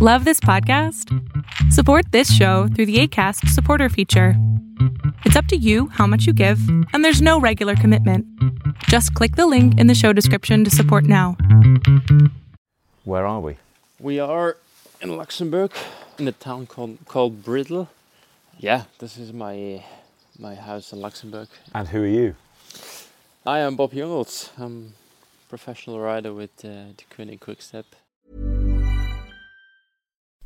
Love this podcast? Support this show through the ACAST supporter feature. It's up to you how much you give, and there's no regular commitment. Just click the link in the show description to support now. Where are we? We are in Luxembourg, in a town called called Bridel. Yeah, this is my my house in Luxembourg. And who are you? I am Bob Jungels. I'm a professional rider with uh, Deceuninck Quickstep.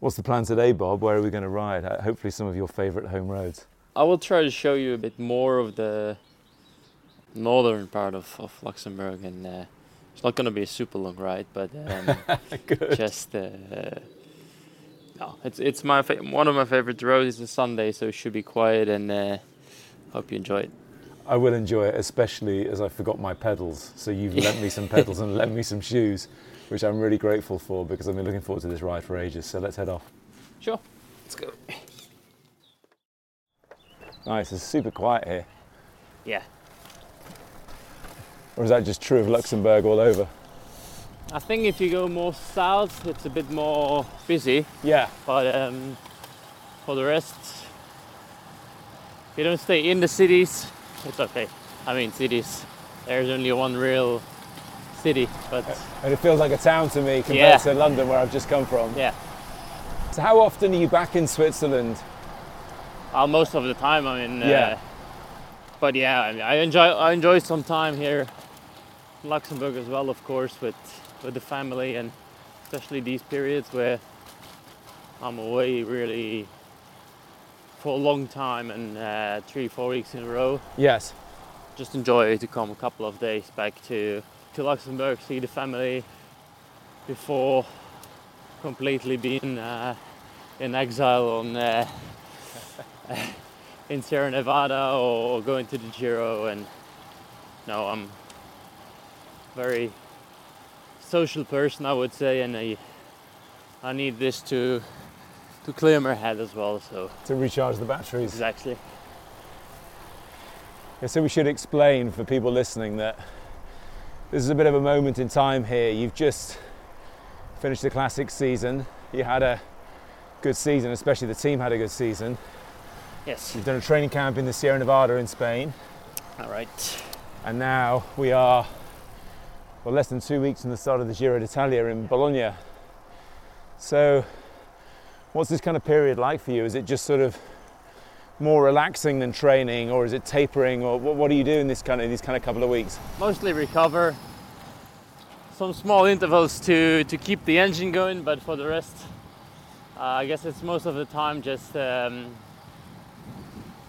What's the plan today, Bob? Where are we going to ride? Uh, Hopefully, some of your favourite home roads. I will try to show you a bit more of the northern part of, of Luxembourg, and uh, it's not going to be a super long ride, but um, just uh, no, it's it's my fa- one of my favorite roads. It's a Sunday, so it should be quiet, and uh, hope you enjoy it. I will enjoy it, especially as I forgot my pedals. So you've lent me some pedals and lent me some shoes, which I'm really grateful for because I've been looking forward to this ride for ages. So let's head off. Sure, let's go. Nice. It's super quiet here. Yeah, Or is that just true of Luxembourg all over? I think if you go more south, it's a bit more busy. Yeah. But um, for the rest, if you don't stay in the cities, it's okay. I mean, cities, there's only one real city, but And it feels like a town to me compared Yeah. to London, where I've just come from. yeah, So how often are you back in Switzerland? uh, most of the time, I mean, Yeah. uh, but yeah, I, mean, I enjoy I enjoy some time here, in Luxembourg as well, of course, with with the family, and especially these periods where I'm away really for a long time and uh, three four weeks in a row. Yes. just enjoy to come a couple of days back to, to Luxembourg, see the family before completely being uh, in exile on uh, in Sierra Nevada or going to the Giro. And no, I'm very social person, I would say, and I I need this to to clear my head as well. So To recharge the batteries. exactly. Yeah, so we should explain for people listening that this is a bit of a moment in time here. You've just finished the classic season. You had a good season, especially the team had a good season. Yes. You've done a training camp in the Sierra Nevada in Spain, All right. and now we are well less than two weeks from the start of the Giro d'Italia in Bologna. So, what's this kind of period like for you? Is it just sort of more relaxing than training, or is it tapering, or what, what do you do in this kind of these kind of couple of weeks? mostly recover. Some small intervals to, to keep the engine going, but for the rest, uh, I guess it's most of the time just um,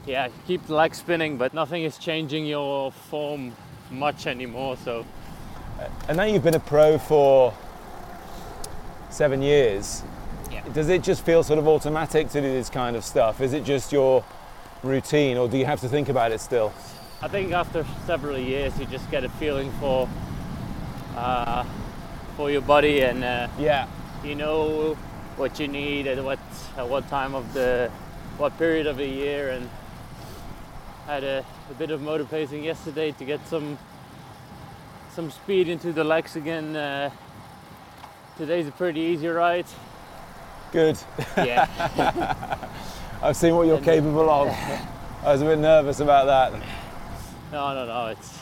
yeah, keep the leg spinning, but nothing is changing your form much anymore. So And now you've been a pro for seven years. Yeah. Does it just feel sort of automatic to do this kind of stuff? Is it just your routine, or do you have to think about it still? I think after several years, you just get a feeling for uh, for your body, and uh, Yeah. you know what you need at what at what time of the what period of the year and had a, a bit of motor pacing yesterday to get some some speed into the legs again uh, today's a pretty easy ride Good. yeah I've seen what you're And- capable of. I was a bit nervous about that. no no no it's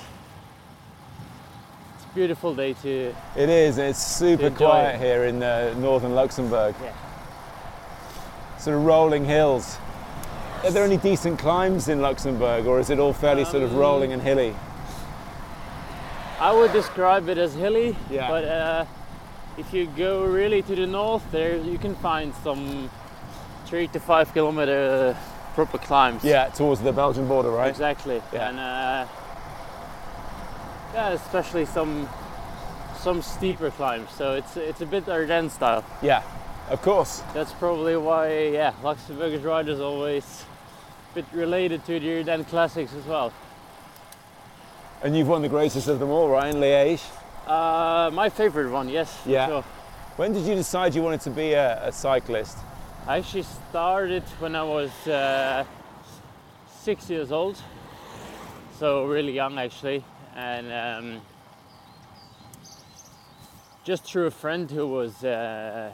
it's beautiful day to It is, it's super quiet it. here in uh, northern Luxembourg. Yeah. Sort of rolling hills. Are there any decent climbs in Luxembourg, or is it all fairly sort of Um, rolling and hilly? I would describe it as hilly, Yeah. but uh, if you go really to the north, there you can find some three to five kilometer proper climbs. Yeah, towards the Belgian border, right? exactly. Yeah. And uh, yeah, especially some some steeper climbs. So it's it's a bit Ardennes style. Yeah, of course. That's probably why yeah, Luxembourgish riders always a bit related to the Ardennes classics as well. And you've won the greatest of them all, right, in Liège? Uh, my favorite one, yes. Yeah. sure. When did you decide you wanted to be a, a cyclist? I actually started when I was uh, six years old, so really young actually, and um, just through a friend who was uh,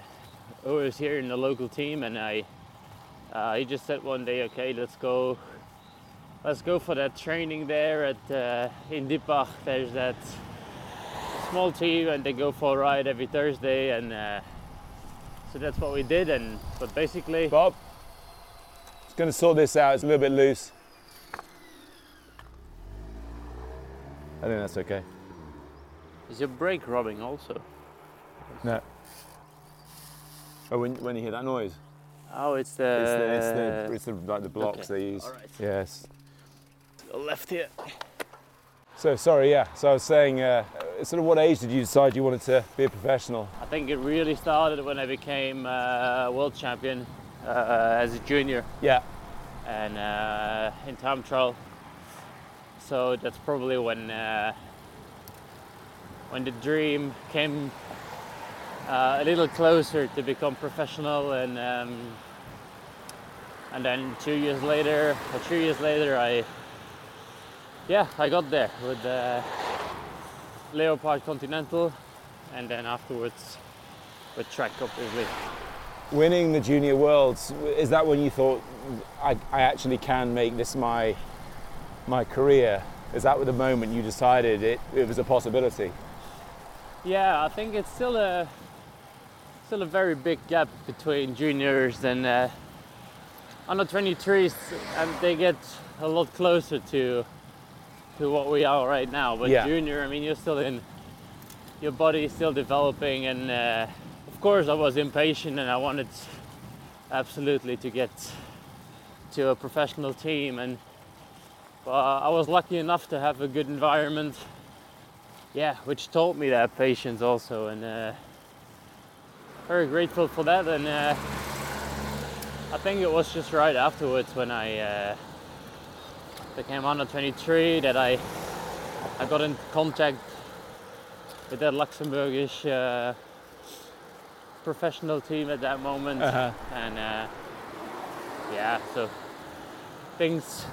who was here in the local team, and I uh, he just said one day, okay, let's go, let's go for that training there at uh, in Dippach. There's that small team, and they go for a ride every Thursday, and. So that's what we did, and but basically, Bob? Just to sort this out. It's a little bit loose. I think that's okay. is your brake rubbing also? No. Oh, when, when you hear that noise, Oh, it's the, it's the, it's the, it's the like the blocks okay. they use. All right. Yes. left here. So sorry, yeah. So I was saying, uh, sort of, what age did you decide you wanted to be a professional? I think it really started when I became uh, world champion uh, as a junior Yeah. and uh, in time trial. So that's probably when uh, when the dream came uh, a little closer to become professional, and um, and then two years later or three years later, I yeah I got there with uh, Leopard Continental, and then afterwards with Trek obviously. Winning the junior worlds is that when you thought I, I actually can make this my my career? Is that the moment you decided it, it was a possibility? Yeah, I think it's still a still a very big gap between juniors and uh, under 23s, and they get a lot closer to to what we are right now. But Yeah. junior, I mean, you're still in your body is still developing, and uh, of course, I was impatient and I wanted absolutely to get to a professional team, and uh, I was lucky enough to have a good environment yeah, which taught me that patience also, and uh, very grateful for that. And uh, I think it was just right afterwards when I uh, became under 23 that I I got in contact with that Luxembourgish uh, professional team at that moment, Uh-huh. and uh, yeah, so things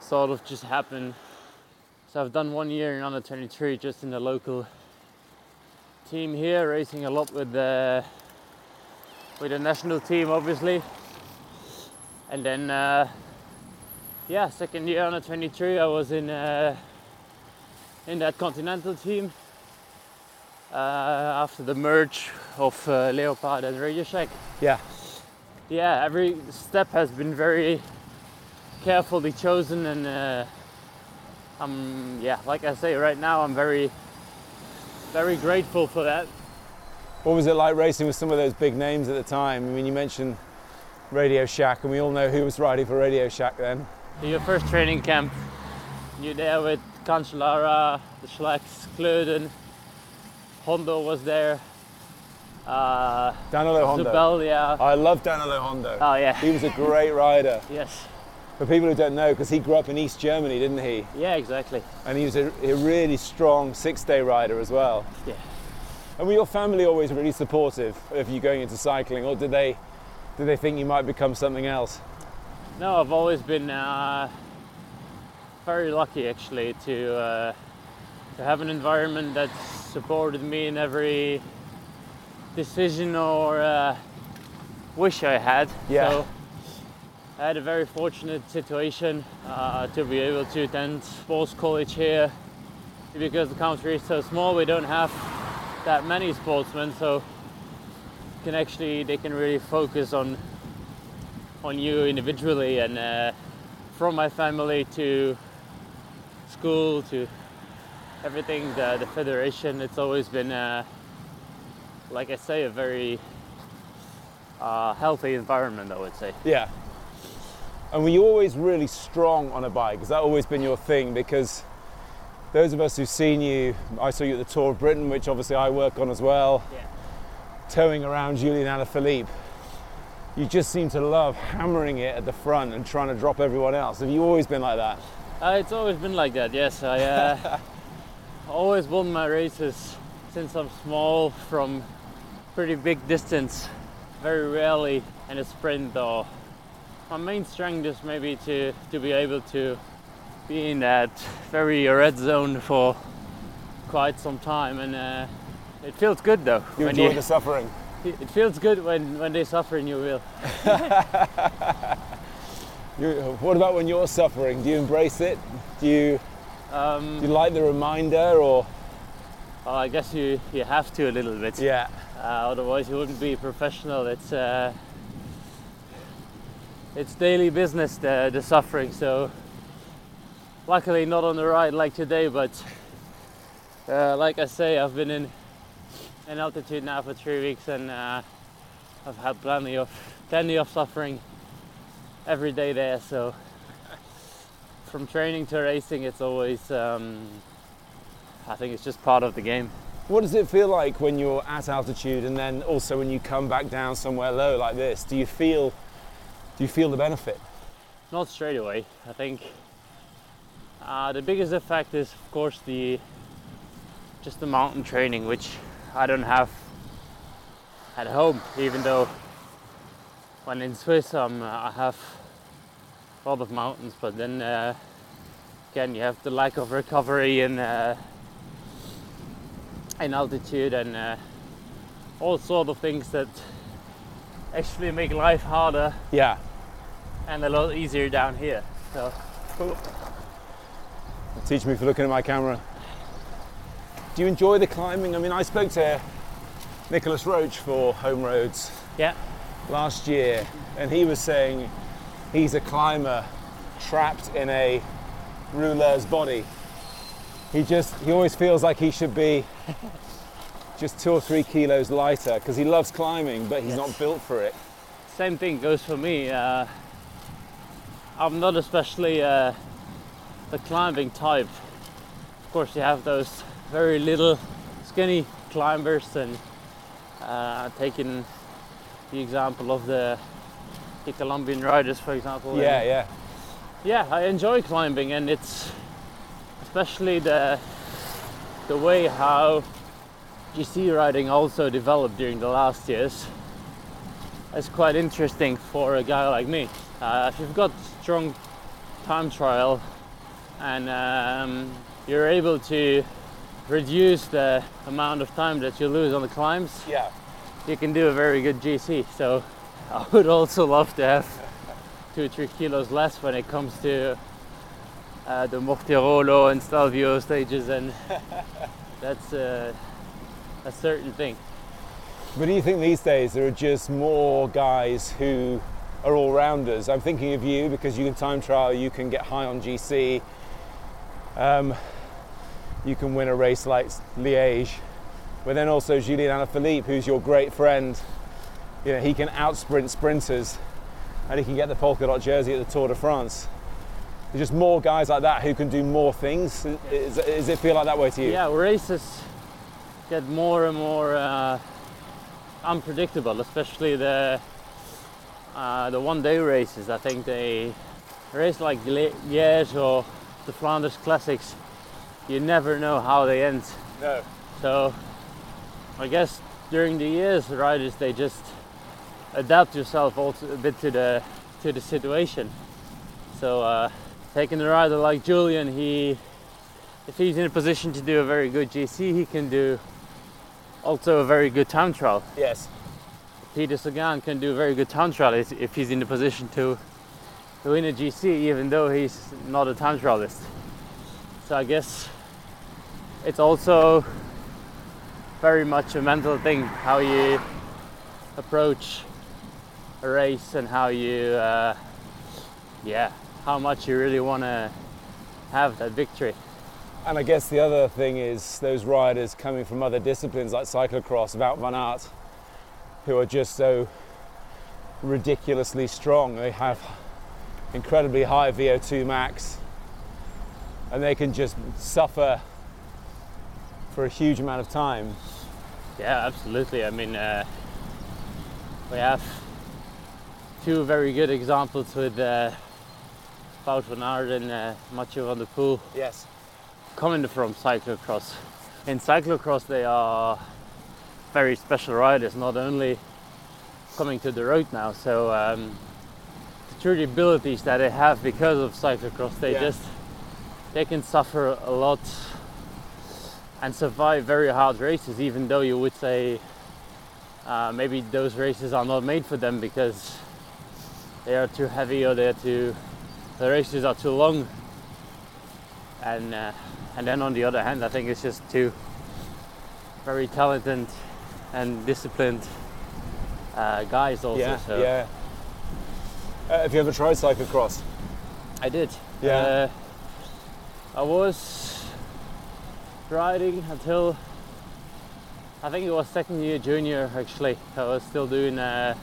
sort of just happened. So I've done one year in under 23 just in the local team here, racing a lot with the with the national team, obviously. And then, uh, yeah, second year under 23, I was in uh, in that continental team uh, after the merge of uh, Leopard and Radio Shack. Yeah. Yeah, every step has been very carefully chosen, and uh, I'm yeah, like I say, right now I'm very very grateful for that. What was it like racing with some of those big names at the time? I mean, you mentioned Radio Shack, and we all know who was riding for Radio Shack then. Your first training camp, you're there with Cancellara, the Schlecks, Klöden, Hondo was there, uh, Danilo Hondo. Zubel, yeah. I love Danilo Hondo. Oh yeah, He was a great rider. yes, For people who don't know, because he grew up in East Germany, didn't he? yeah, exactly. And he was a, a really strong six-day rider as well. Yeah. And were your family always really supportive of you going into cycling, or did they, did they think you might become something else? No, I've always been uh, very lucky actually to uh, to have an environment that supported me in every decision or uh, wish I had. Yeah. So I had a very fortunate situation uh, to be able to attend sports college here because the country is so small, we don't have that many sportsmen, so can actually they can really focus on on you individually and uh, from my family to school to everything the, the federation it's always been uh, like i say a very uh, healthy environment i would say Yeah. And were you always really strong on a bike? Has that always been your thing? Because those of us who've seen you, I saw you at the Tour of Britain, which obviously I work on as well, yeah towing around Julian Alaphilippe. You just seem to love hammering it at the front and trying to drop everyone else. Have you always been like that? Uh, it's always been like that, yes. I uh, always won my races since I'm small from pretty big distance. Very rarely in a sprint though. My main strength is maybe to, to be able to be in that very red zone for quite some time and uh, it feels good though. You enjoy the suffering. It feels good when, when they suffer in your wheel. You, what about when you're suffering? Do you embrace it? Do you, Um, do you like the reminder or? well, I guess you, you have to a little bit. Yeah. Uh, otherwise, you wouldn't be professional. It's uh, it's daily business the, the suffering. So, luckily, not on the ride like today. But uh, like I say, I've been in in altitude now for three weeks, and uh, I've had plenty of plenty of suffering every day there. So, from training to racing, it's always um, I think it's just part of the game. What does it feel like when you're at altitude and then also when you come back down somewhere low like this? Do you feel do you feel the benefit? Not straight away. I think uh, the biggest effect is, of course, the just the mountain training, which I don't have at home. Even though when in Swiss, um, I have a lot of mountains, but then uh, again, you have the lack of recovery in uh, in altitude and uh, all sort of things that actually make life harder Yeah. and a lot easier down here. So Teach me for looking at my camera. Do you enjoy the climbing? I mean, I spoke to Nicolas Roche for Home Roads yeah, last year, and he was saying he's a climber trapped in a rouleur's body. He just, he always feels like he should be just two or three kilos lighter because he loves climbing, but he's Yes. not built for it. same thing goes for me. Uh, I'm not especially uh, the climbing type. Of course, you have those very little, skinny climbers, and uh, taking the example of the the Colombian riders, for example. Yeah, and- yeah. yeah i enjoy climbing and it's especially the the way how gc riding also developed during the last years it's quite interesting for a guy like me uh, if you've got strong time trial and um, you're able to reduce the amount of time that you lose on the climbs Yeah. you can do a very good GC. So I would also love to have two or three kilos less when it comes to uh, the Mortirolo and Stelvio stages, and that's uh, a certain thing. But do you think these days there are just more guys who are all rounders? I'm thinking of you because you can time trial, you can get high on GC, um, you can win a race like Liège, but then also Julian Alaphilippe, who's your great friend. You know, he can outsprint sprinters and he can get the polka dot jersey at the Tour de France. There's just more guys like that who can do more things. Does it feel like that way to you? Yeah, races get more and more uh, unpredictable, especially the uh, the one-day races. I think they race like Liège or the Flanders Classics. You never know how they end. No. So I guess during the years, the riders they just adapt yourself also a bit to the to the situation. So uh, taking a rider like Julian, he if he's in a position to do a very good GC, he can do also a very good time trial. Yes. Peter Sagan can do a very good time trial if he's in the position to to win a GC, even though he's not a time trialist. So I guess it's also very much a mental thing how you approach a race and how you, uh, yeah, how much you really want to have that victory. And I guess the other thing is those riders coming from other disciplines like cyclocross, Wout van Aert, who are just so ridiculously strong. They have incredibly high VO2 max and they can just suffer for a huge amount of time. Yeah, absolutely. I mean, uh, we have two very good examples with uh, Wout van Aert and uh, Mathieu van der Poel Yes. coming from cyclocross. In cyclocross, they are very special riders, not only coming to the road now. So um, the true abilities that they have because of cyclocross, they Yeah. just they can suffer a lot and survive very hard races, even though you would say uh, maybe those races are not made for them because they are too heavy or they're too the races are too long. And uh, and then on the other hand, I think it's just two very talented and disciplined uh, guys also. yeah, so yeah. Uh, have you ever tried cyclocross? I did. Yeah. Uh, I was riding until I think it was second year junior actually. I was still doing uh,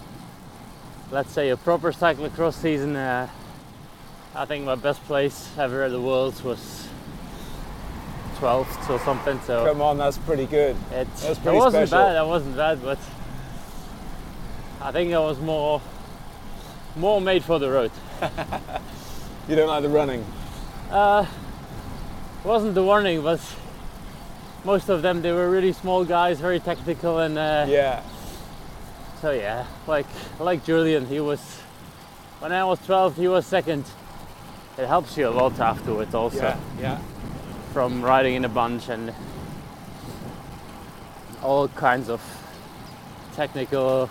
let's say a proper cyclocross season. Uh, I think my best place ever at the Worlds was 12th or something. So Come on, that's pretty good. it, That's it pretty wasn't special. bad. I wasn't bad, but I think I was more more made for the road. You don't like the running? Uh, wasn't the warning, but most of them they were really small guys, very technical, and uh, Yeah. so yeah, like like Julian, he was when I was 12, he was second. It helps you a lot afterwards, also Yeah. Yeah. from riding in a bunch and all kinds of technical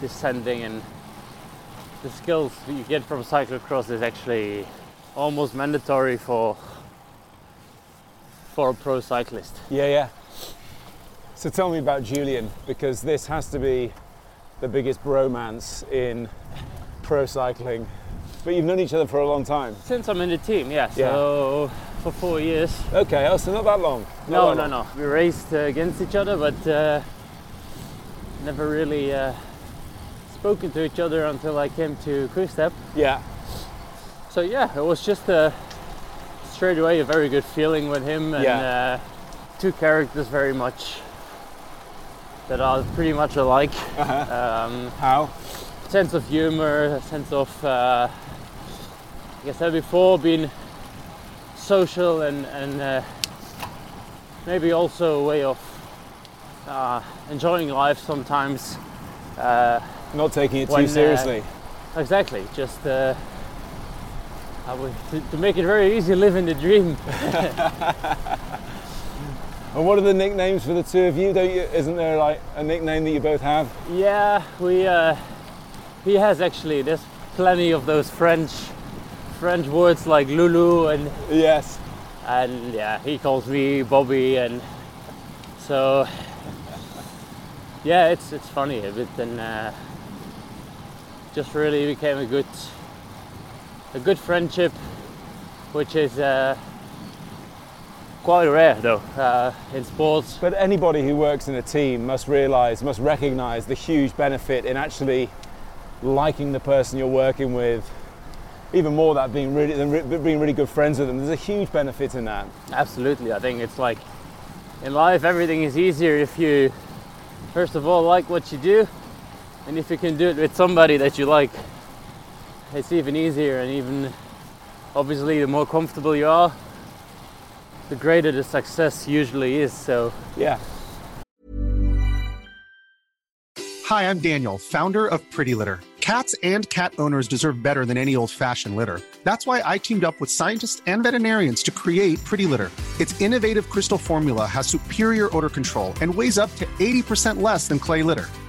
descending and the skills that you get from cyclocross is actually almost mandatory for for a pro cyclist. Yeah, yeah. So tell me about Julian, because this has to be the biggest bromance in pro cycling. But you've known each other for a long time. Since I'm in the team, yeah, so for four years. Okay, oh, so not that long. Not No, that no, long. no. We raced uh, against each other, but uh, never really uh, spoken to each other until I came to Quickstep. Yeah, So yeah, it was just a straight away a very good feeling with him, and Yeah. uh, two characters very much that are pretty much alike. Um, how? sense of humor, a sense of, uh, like I said before, being social and, and uh, maybe also a way of uh, enjoying life sometimes. Uh, Not taking it When, too uh, seriously. exactly, just uh, I would, to, to make it very easy living the dream. And what are the nicknames for the two of you? Don't you? Isn't there like a nickname that you both have? Yeah, we. Uh, he has actually. There's plenty of those French, French words like Lulu and Yes. and yeah, he calls me Bobby, and so yeah, it's it's funny a bit, and uh, just really became a good a good friendship, which is uh, quite rare though uh, in sports. But anybody who works in a team must realize, must recognize the huge benefit in actually liking the person you're working with. Even more that being really being really good friends with them. There's a huge benefit in that. Absolutely, I think it's like in life everything is easier if you first of all like what you do, and if you can do it with somebody that you like, it's even easier and even obviously the more comfortable you are, the greater the success usually is. So Yeah. Hi, I'm Daniel, founder of Pretty Litter. Cats and cat owners deserve better than any old fashioned litter. That's why I teamed up with scientists and veterinarians to create Pretty Litter. Its innovative crystal formula has superior odor control and weighs up to 80% less than clay litter.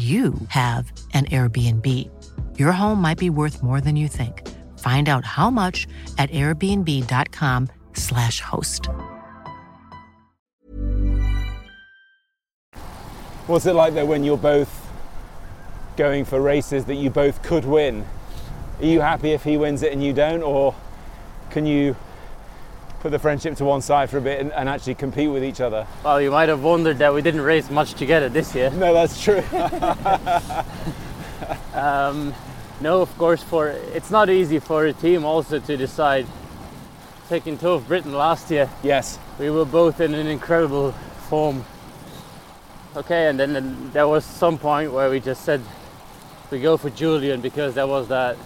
you have an Airbnb. Your home might be worth more than you think. Find out how much at airbnb.com/slash host. What's it like though when you're both going for races that you both could win? Are you happy if he wins it and you don't, or can you put the friendship to one side for a bit and, and actually compete with each other? Well, you might have wondered that we didn't race much together this year. No, that's true. Um, no, of course, for it's not easy for a team also to decide. Taking Tour of Britain last year, yes. we were both in an incredible form. Okay, and then, then there was some point where we just said we go for Julian because there was that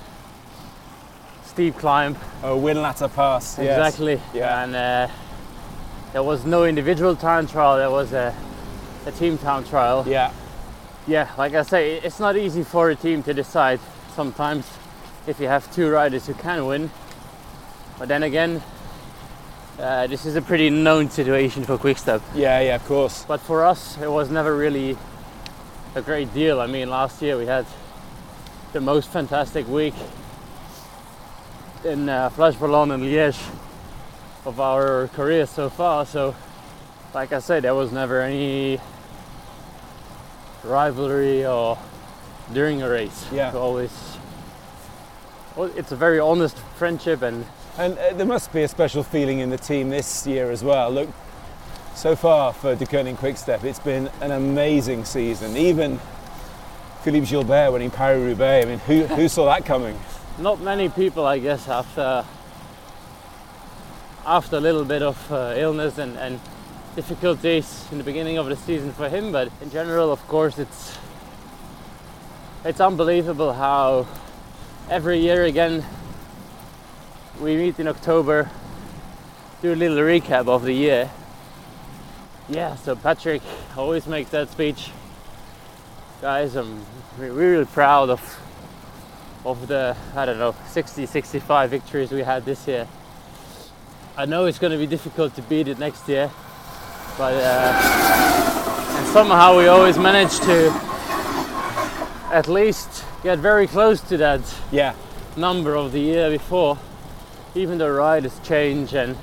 steep climb. Oh, Whinlatter Pass. yes. Exactly. Yeah. And uh, there was no individual time trial. There was a, a team time trial. Yeah. Yeah, like I say, it's not easy for a team to decide sometimes if you have two riders who can win. But then again, uh, this is a pretty known situation for Quickstep. Yeah, yeah, of course. But for us, it was never really a great deal. I mean, last year we had the most fantastic week in uh, Flèche Wallonne and Liège of our career so far. So, like I said, there was never any rivalry or during a race. Yeah. We always. Well, it's a very honest friendship, and And uh, there must be a special feeling in the team this year as well. Look, so far for Deceuninck Quickstep, it's been an amazing season. Even Philippe Gilbert winning Paris-Roubaix, I mean, who, who saw that coming? Not many people, I guess, after after a little bit of uh, illness and, and difficulties in the beginning of the season for him. But in general, of course, it's it's unbelievable how every year again we meet in October, do a little recap of the year. Yeah, so Patrick always makes that speech. Guys, I'm re- really proud of of the I don't know 60 65 victories we had this year. I know it's going to be difficult to beat it next year, but uh, and somehow we always manage to at least get very close to that Yeah, number of the year before, even though riders change and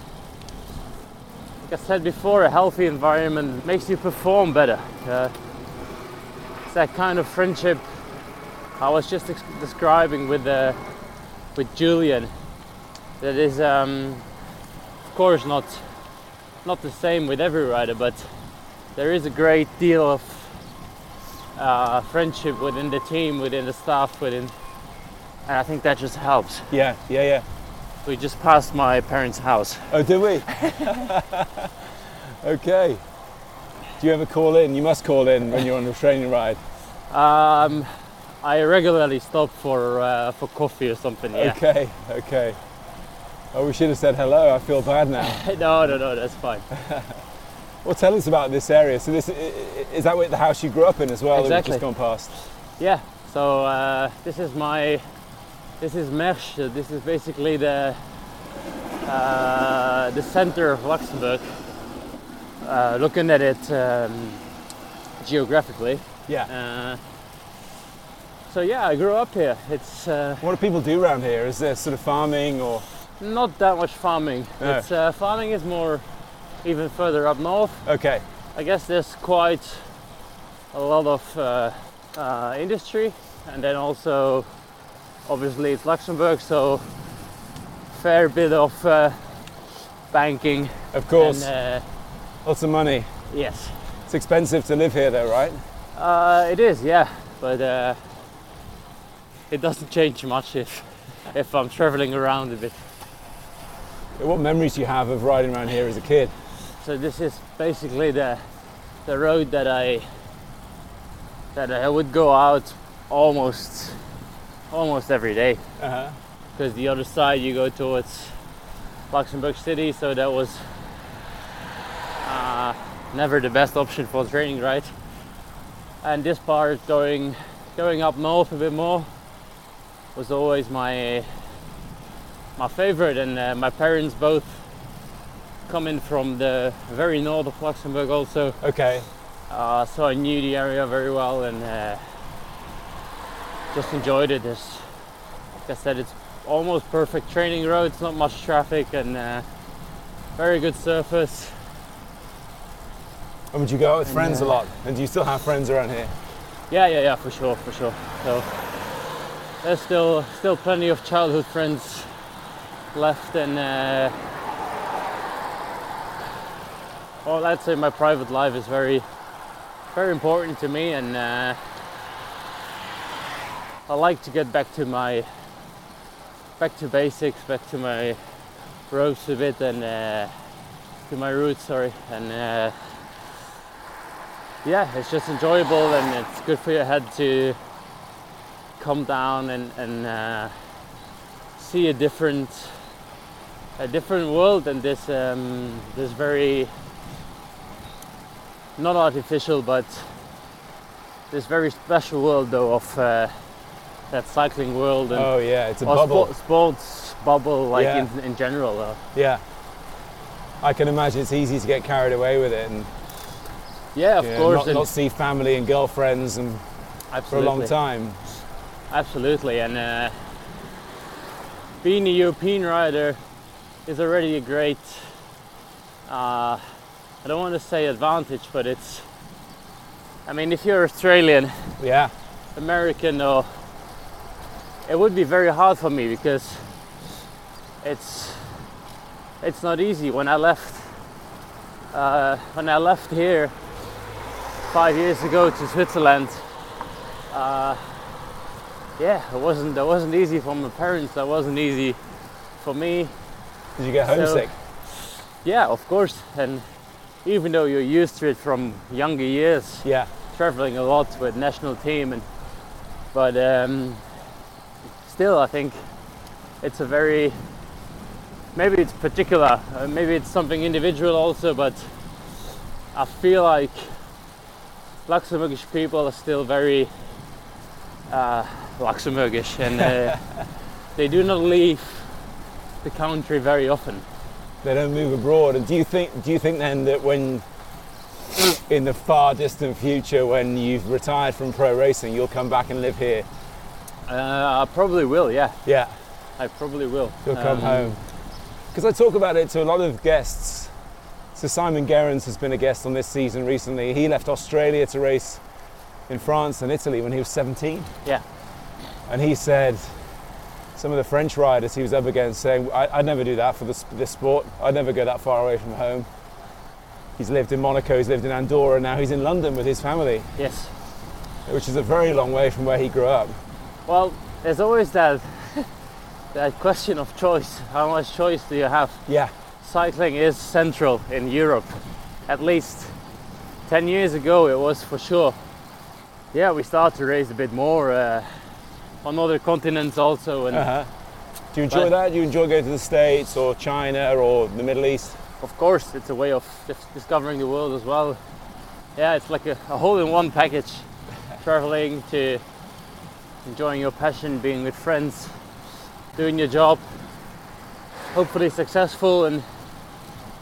like I said before, a healthy environment makes you perform better. Uh, it's that kind of friendship I was just ex- describing with uh, with Julian. That is, um, of course, not not the same with every rider, but there is a great deal of uh, friendship within the team, within the staff, within, and I think that just helps. yeah, yeah, yeah. We just passed my parents' house. Oh, did we? okay. Do you ever call in? You must call in when you're on a training ride. Um, I regularly stop for uh, for coffee or something. Yeah. Okay, okay. Oh, we should have said hello. I feel bad now. no, no, no, that's fine. Well, tell us about this area. So, this is that the house you grew up in as well? That Exactly. we've just gone past. Yeah. So uh, this is my this is Mersch. This is basically the uh, the center of Luxembourg. Uh, looking at it um, geographically. Yeah. So yeah, I grew up here. It's uh, What do people do around here? Is there sort of farming or? Not that much farming. No. It's uh, farming is more even further up north. Okay. I guess there's quite a lot of uh, uh, industry, and then also obviously it's Luxembourg, so fair bit of uh, banking. Of course. And, uh, Lots of money. yes, It's expensive to live here, though, right? uh, it is, yeah, but uh, it doesn't change much if if I'm traveling around a bit. What memories do you have of riding around here as a kid? So this is basically the the road that I that I would go out almost almost every day. Uh-huh. because the other side you go towards Luxembourg City, so that was uh, never the best option for training, right? And this part going going up north a bit more was always my my favorite, and uh, my parents both coming from the very north of Luxembourg also, Okay. uh, so I knew the area very well and uh, just enjoyed it. As like I said, it's almost perfect training roads, not much traffic, and uh, very good surface. And would you go out with friends a lot? And do you still have friends around here? Yeah, yeah, yeah, for sure, for sure. So there's still still plenty of childhood friends left, and uh, well, I'd say my private life is very, very important to me, and uh, I like to get back to my back to basics, back to my ropes a bit, and uh, to my roots. Sorry, and. Uh, yeah, it's just enjoyable and it's good for your head to come down and, and uh, see a different a different world and this um, this very not artificial but this very special world though of uh, that cycling world and Oh, yeah, it's a bubble. spo- sports bubble like Yeah. in, in general though. Yeah. I can imagine it's easy to get carried away with it and Yeah, of course. not, and not see family and girlfriends and for a long time. Absolutely, and uh, being a European rider is already a great. Uh, I don't want to say advantage, but it's. I mean, if you're Australian, Yeah. American, or it would be very hard for me because it's it's not easy. When I left, uh, when I left here five years ago to Switzerland, uh, yeah, it wasn't that wasn't easy for my parents. That wasn't easy for me. Did you get So- homesick? Yeah, of course. And even though you're used to it from younger years, yeah. traveling a lot with national team and but um, still I think it's a very maybe it's particular uh, maybe it's something individual also but I feel like Luxembourgish people are still very uh, Luxembourgish and uh, they do not leave the country very often They don't move abroad. And do you think do you think then that when in the far distant future when you've retired from pro racing you'll come back and live here? uh, I probably will yeah Yeah. I probably will You'll come Um, home. Because I talk about it to a lot of guests. So Simon Gerrans has been a guest on this season recently. He left Australia to race in France and Italy when he was 17. yeah And he said some of the French riders he was up against saying, I, I'd never do that for this, this sport. I'd never go that far away from home. He's lived in Monaco, he's lived in Andorra, now he's in London with his family, yes which is a very long way from where he grew up. Well, there's always that that question of choice. How much choice do you have? Yeah, Cycling is central in Europe. At least 10 years ago, it was for sure. Yeah, we start to race a bit more uh, on other continents also, and uh-huh. Do you enjoy that? Do you enjoy going to the States or China or the Middle East? of course, it's a way of discovering the world as well. Yeah, it's like a, a whole-in-one package. Traveling to enjoying your passion, being with friends, doing your job, hopefully successful, and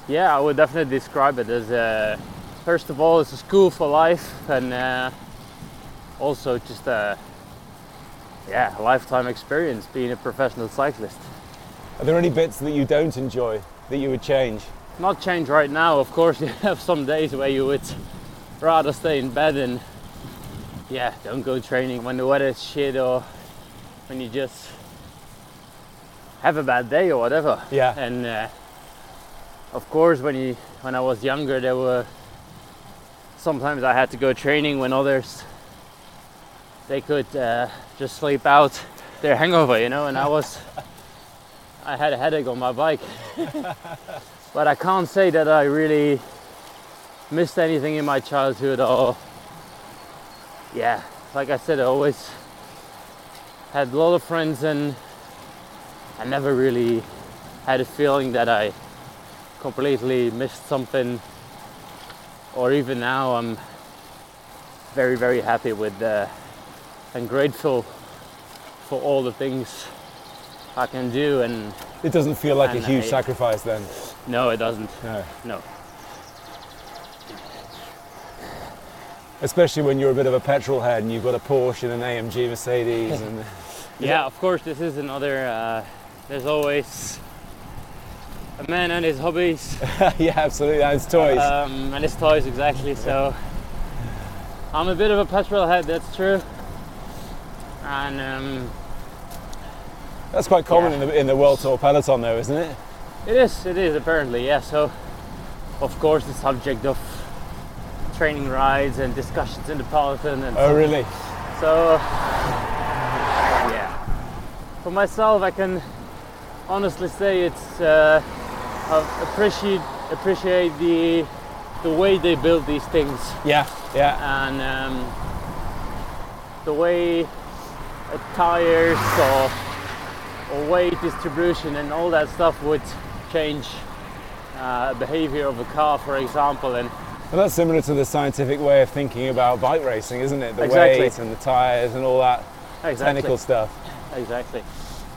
yeah, I would definitely describe it as a, first of all, it's a school for life, and uh, also just a yeah lifetime experience being a professional cyclist. Are there any bits that you don't enjoy that you would change? Not change right now, of course. You have some days where you would rather stay in bed and yeah, don't go training when the weather is shit or when you just have a bad day or whatever. Yeah. And uh, of course, when you when I was younger, there were sometimes I had to go training when others they could uh, just sleep out their hangover, you know, and I was I had a headache on my bike. but I can't say that I really missed anything in my childhood or yeah, like I said, I always had a lot of friends and I never really had a feeling that I completely missed something or even now I'm very very happy with uh, and grateful for all the things I can do and It doesn't feel like a huge I- sacrifice then. no it doesn't No. no Especially when you're a bit of a petrol head and you've got a Porsche and an AMG Mercedes and yeah of course this is another uh, there's always a man and his hobbies yeah, absolutely. And his toys. um, and his toys exactly so I'm a bit of a petrol head that's true and um, That's quite common yeah. in the in the World Tour peloton, though, isn't it? It is, it is apparently, yeah. So, of course, the subject of training rides and discussions in the peloton, and Oh, so, really? so yeah. For myself, I can honestly say it's uh, I appreciate appreciate the the way they build these things Yeah, yeah. and um, the way tires or, or weight distribution and all that stuff would change uh, behavior of a car, for example. And that's similar to the scientific way of thinking about bike racing, isn't it? The Exactly. weight and the tyres and all that exactly, technical stuff. exactly,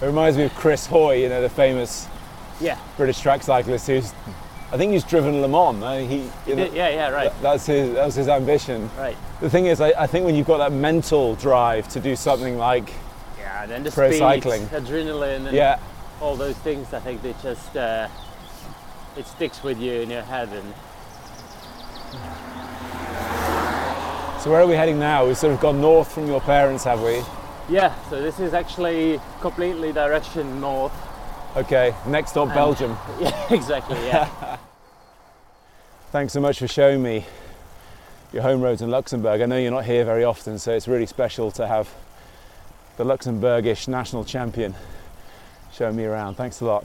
It reminds me of Chris Hoy, you know, the famous yeah, British track cyclist who's, I think he's driven Le Mans. He, you know, yeah, yeah, right, That's his. That was his ambition. right. The thing is, I, I think when you've got that mental drive to do something like, Yeah, then the Pro speed, cycling. adrenaline, and yeah, all those things. I think they just uh, it sticks with you in your head, and So where are we heading now? We've sort of gone north from your parents, have we? yeah. So this is actually completely direction north. Okay, next stop Belgium. Yeah, exactly. Yeah. Thanks so much for showing me your home roads in Luxembourg. I know you're not here very often, so it's really special to have the Luxembourgish national champion showing me around. Thanks a lot.